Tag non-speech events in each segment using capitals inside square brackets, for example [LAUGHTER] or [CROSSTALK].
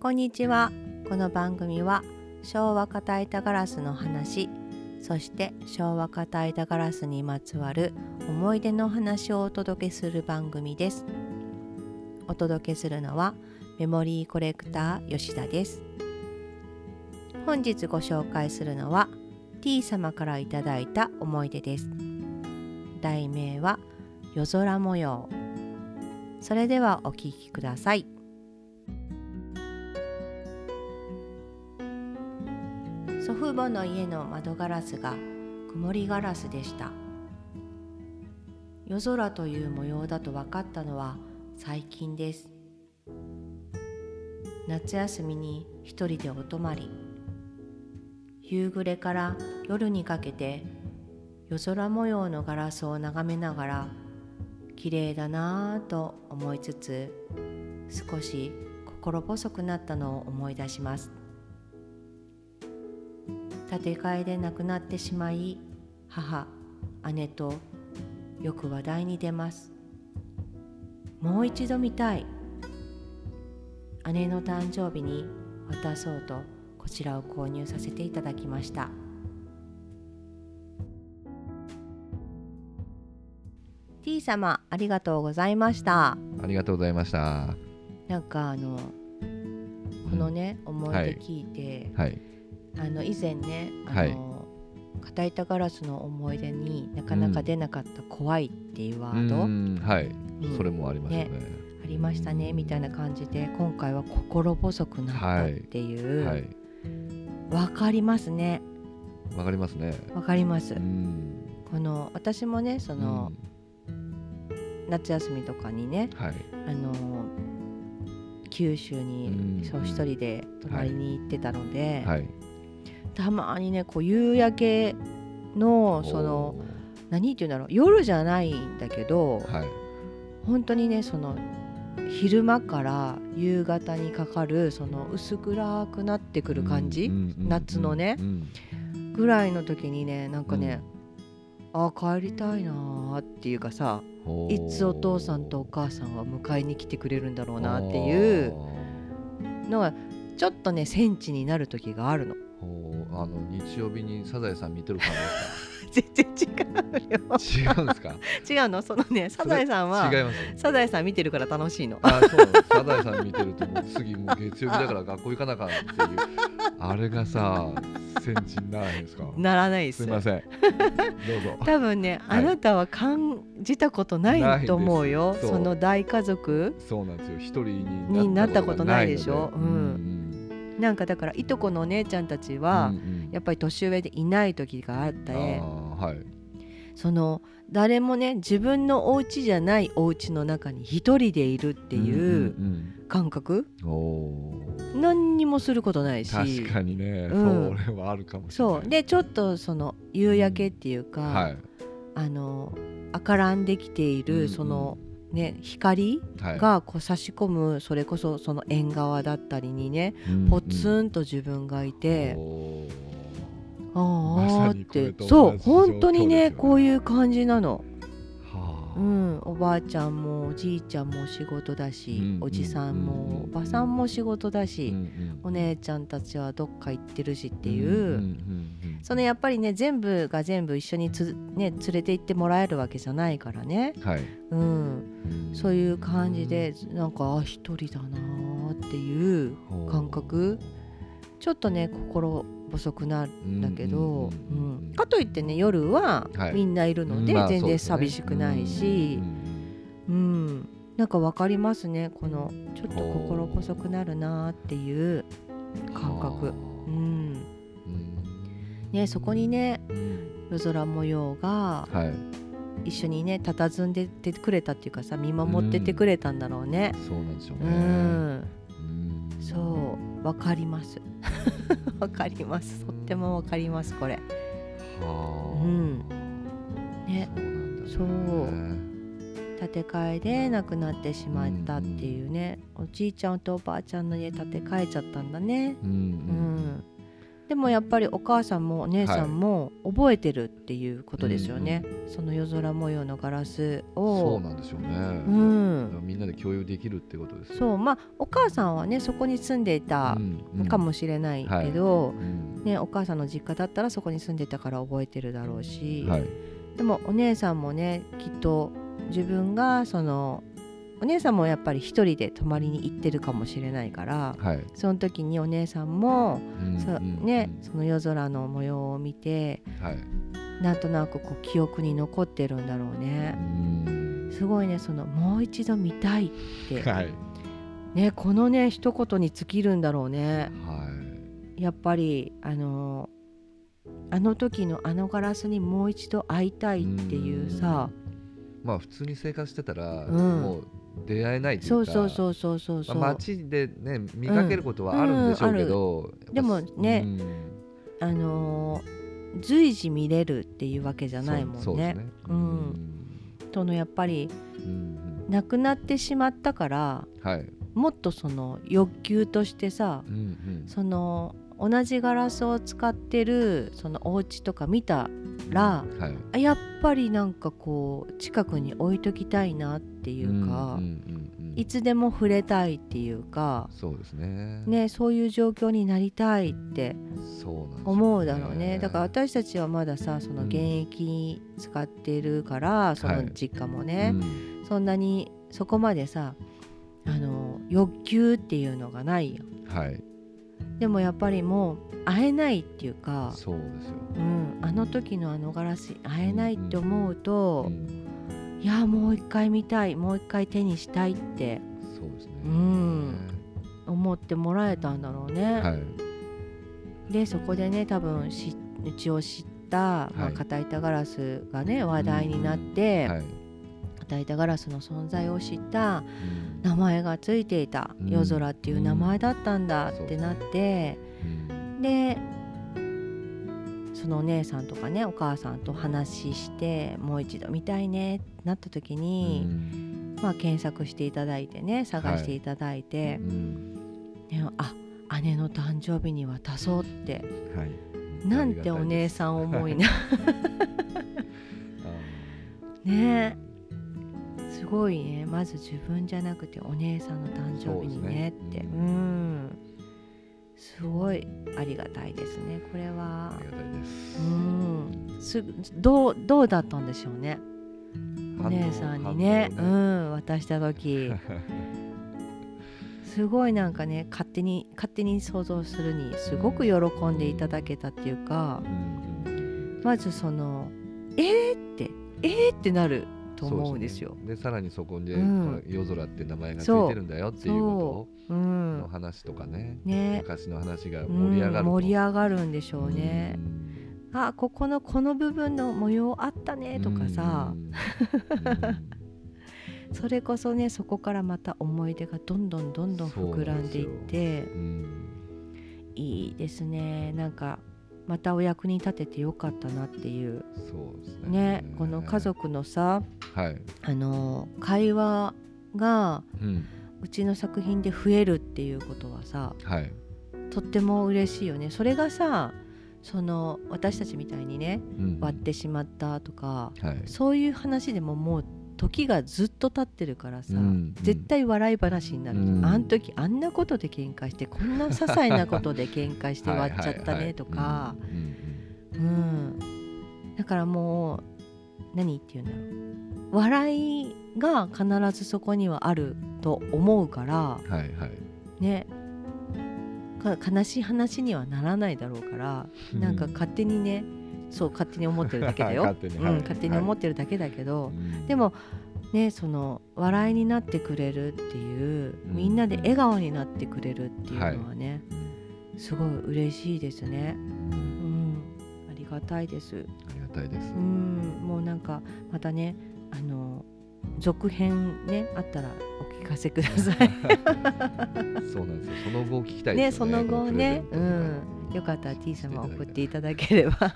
こんにちは。この番組は昭和片板ガラスの話そして昭和片板ガラスにまつわる思い出の話をお届けする番組です。お届けするのはメモリーコレクター吉田です。本日ご紹介するのは T 様からいただいた思い出です。題名は夜空模様。それではお聞きください。母の家の窓ガラスが曇りガラスでした。夜空という模様だと分かったのは最近です。夏休みに一人でお泊まり。夕暮れから夜にかけて夜空模様のガラスを眺めながら綺麗だなぁと思いつつ少し心細くなったのを思い出します。建て替えで亡くなってしまい母姉とよく話題に出ます。もう一度見たい。姉の誕生日に渡そうとこちらを購入させていただきました。T 様ありがとうございました。ありがとうございました。なんかあのこのね、思い出聞いて、はい。あの以前ねあはい。の、片板ガラスの思い出になかなか出なかった怖いっていうワうード、ん。はい、うん。それもありますよね。ありましたねみたいな感じで今回は心細くなったっていう、はい。わかりますね。わかりますね。わかります、うん。この私もねその、夏休みとかにねうんはい。あの九州うにん。そう一人で泊まりに行ってたので、はい。たまにねこう夕焼けのその何って言うんだろう夜じゃないんだけど、はい。本当にねその昼間から夕方にかかるその薄暗くなってくる感じ、うんうんうん夏のねうん。ぐらいの時にねなんかね、あ帰りたいなーっていうかさいつお父さんとお母さんは迎えに来てくれるんだろうなっていうのがちょっとね戦地になる時があるのあの日曜日にサザエさん見てる感 [LAUGHS] 全然違うよ。違うんですか？[LAUGHS] 違うの？そのねサザエさんは違います。サザエさん見てるから楽しいのあ、そう。サザエさん見てるともう次もう月曜日だから学校行かなあかんっていう [LAUGHS] あれがさ戦地にならないんですか？ならないですすみません。どうぞ。多分ね、はいあなたは感じたことないと思うよその大家族そうなんですよ。一人にになったことないでしょ？がないのうんなんかだからいとこのお姉ちゃんたちは、うんうん。やっぱり年上でいない時があって。はい。その誰もね自分のお家じゃないお家の中に一人でいるっていう感覚、何にもすることないし。確かにね、うん。それはあるかもしれない。そう。でちょっとその夕焼けっていうか、はい。あの赤らんできていうんうん。るその、ね光はい、がこう差し込むそれこそその縁側だったりにねうんうん。ポツンと自分がいて、あまあって。そう本当にね。こういう感じなの。はあうん、おばあちゃんもおじいちゃんも仕事だし、うんおじさんも、うん。おばさんも仕事だし、お姉ちゃんたちはどっか行ってるしっていう、そのやっぱりね全部が全部一緒につ、ね、連れて行ってもらえるわけじゃないからね、うんはい、うん、うん。そういう感じでなんかあ一人だなーっていう感覚。ちょっとね心細くなるんだけど、うんかといってね夜ははい。みんないるので、まあ全然寂しくないしう、んうんなんかわかりますねこのちょっと心細くなるなーっていう感覚。はあ。うん。うん。ね、そこにねうん夜空模様がはい。一緒にね佇んでてくれたっていうかさ見守っててくれたんだろうね。そうなんですようね。ん、うん。そうわかります。[LAUGHS] わかります。とってもわかりますこれ。はあ。うん。ね。そうなんだね。建て替えで亡くなってしまったっていうね、おじいちゃんとおばあちゃんの家建て替えちゃったんだね。うんうん、でもやっぱりお母さんもお姉さんも覚えてるっていうことですよね、その夜空模様のガラスを。そうなんでしょうね、うん、みんなで共有できるってことですよそう。まあお母さんはねそこに住んでいたうんかもしれないけど、うんね、お母さんの実家だったらそこに住んでたから覚えてるだろうし、はい。でもお姉さんもねきっと自分がそのお姉さんもやっぱり一人で泊まりに行ってるかもしれないからはい。その時にお姉さんも、そね、その夜空の模様を見てはい。なんとなくこう記憶に残ってるんだろううね。んすごいねそのもう一度見たいって、はい。ね、このね一言に尽きるんだろうね。はい。やっぱりあのあの時のあのガラスにもう一度会いたいっていうさ。まあ普通に生活してたら、うん。もう出会えないといそううか。そうそうそうそうそう、まあ、街でね見かけることはあるんでしょうけど、やっぱでもねうん。あのー随時見れるっていうわけじゃないもんね。そうね。うんそのやっぱりうん亡くなってしまったからうんはい。もっとその欲求としてさうんうん。その同じガラスを使ってるそのお家とか見たらはい。あやっぱりなんかこう近くに置いときたいなっていうか、うんうんうんうんいつでも触れたいっていうか、そうですね。ね、そういう状況になりたいって思うだろうね。だから私たちはまださそのうん現役使ってるから、その実家もね、うん。そんなにそこまでさあの欲求っていうのがないよ。はい。でもやっぱりもう会えないっていうか、そうですよ。うん、あの時のあのガラス会えないって思うと、うんいやもう一回見たいもう一回手にしたいって。そうですね。うん。思ってもらえたんだろうね。はい。でそこでね多分しうちを知った、まあ、はい片板ガラスがね話題になって、はい。片板ガラスの存在を知ったうん。名前がついていた、うん。夜空っていう名前だったんだうんってなって、うん。でそのお姉さんとかねお母さんと話してもう一度見たいねってなった時に、まあ、検索していただいてね探していただいて、うん。ね、あ姉の誕生日に渡そうってはい。なんてお姉さん思いな。[LAUGHS] ね。すごいね。まず自分じゃなくてお姉さんの誕生日にねって。う,、ね。うん。んすごいありがたいですねこれは。ありがたいです。うん。すどうどうだったんでしょうね。お姉さんにね。ね。うん渡した時。[LAUGHS] すごいなんかね勝手に勝手に想像するにすごく喜んでいただけたっていうか。うんうん。まずそのえー、ってえー、ってなると思うんですよ。でさらにそこで、うん。夜空って名前がついてるんだよっていうことの話とかね、ね、昔の話がうん盛り上がると、盛り上がるんでしょうね。う。ん。あここのこの部分の模様あったねとかさ、うん。[LAUGHS] それこそねそこからまた思い出がどんどんどんどん膨らんでいって。うん。いいですね。なんかまたお役に立ててよかったなっていう。そうね。ねこの家族のさはい、あの会話がうん。うちの作品で増えるっていうことはさはい。とっても嬉しいよね。それがさその私たちみたいにねうん。割ってしまったとかはい。そういう話でももう時がずっと経ってるからさ、うん絶対笑い話になる、うん。あん時あんなことで喧嘩してこんな些細なことで喧嘩して割っちゃったねとか。うんうんうんだからもう何って言うんだろう。笑いが必ずそこにはあると思うからはいはい。ね。か悲しい話にはならないだろうから、なんか勝手にねそう勝手に思ってるだけだよ。[LAUGHS] 勝手にはい。うん、勝手に思ってるだけだけど、うん。でもねその笑いになってくれるっていう、うん。みんなで笑顔になってくれるっていうのはね、うんすごい嬉しいですね。うん。うん、ありがたいです。ありがたいです。うん、もうなんかまたねあの続編ねあったらお聞かせください。[LAUGHS] そうなんですよ。その後聞きたいねですよね。その後ね、うん、よかったら T 様送っていただければ。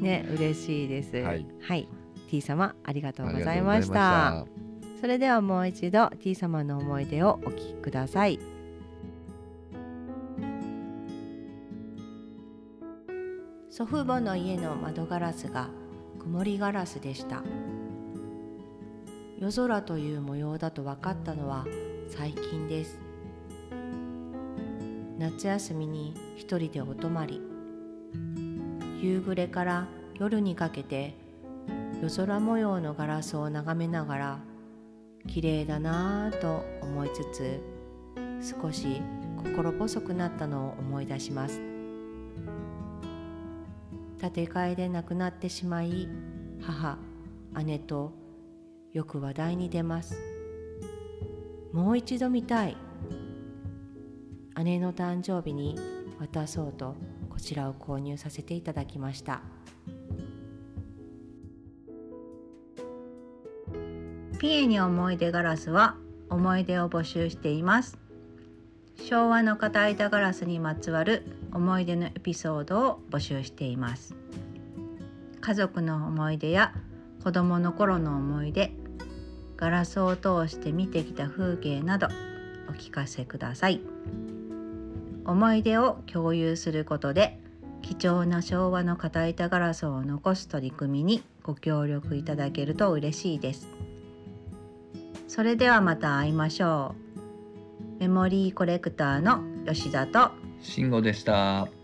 ね嬉しいです。はい、はい、T 様ありがとうあござい。ました。それではもう一度 T 様の思い出をお聞きください。祖父母の家の窓ガラスが曇りガラスでした。夜空という模様だと分かったのは最近です夏休みに一人でお泊まり。夕暮れから夜にかけて夜空模様のガラスを眺めながら綺麗だなぁと思いつつ少し心細くなったのを思い出します。建て替えで亡くなってしまい母姉とよく話題に出ます。もう一度見たい。姉の誕生日に渡そうとこちらを購入させていただきました。ピエに思い出ガラスは思い出を募集しています。昭和の片板ガラスにまつわる思い出のエピソードを募集しています。家族の思い出や子供の頃の思い出ガラスを通して見てきた風景などお聞かせください。思い出を共有することで貴重な昭和の片板ガラスを残す取り組みにご協力いただけると嬉しいですそれではまた会いましょうメモリーコレクターの吉田と慎吾でした。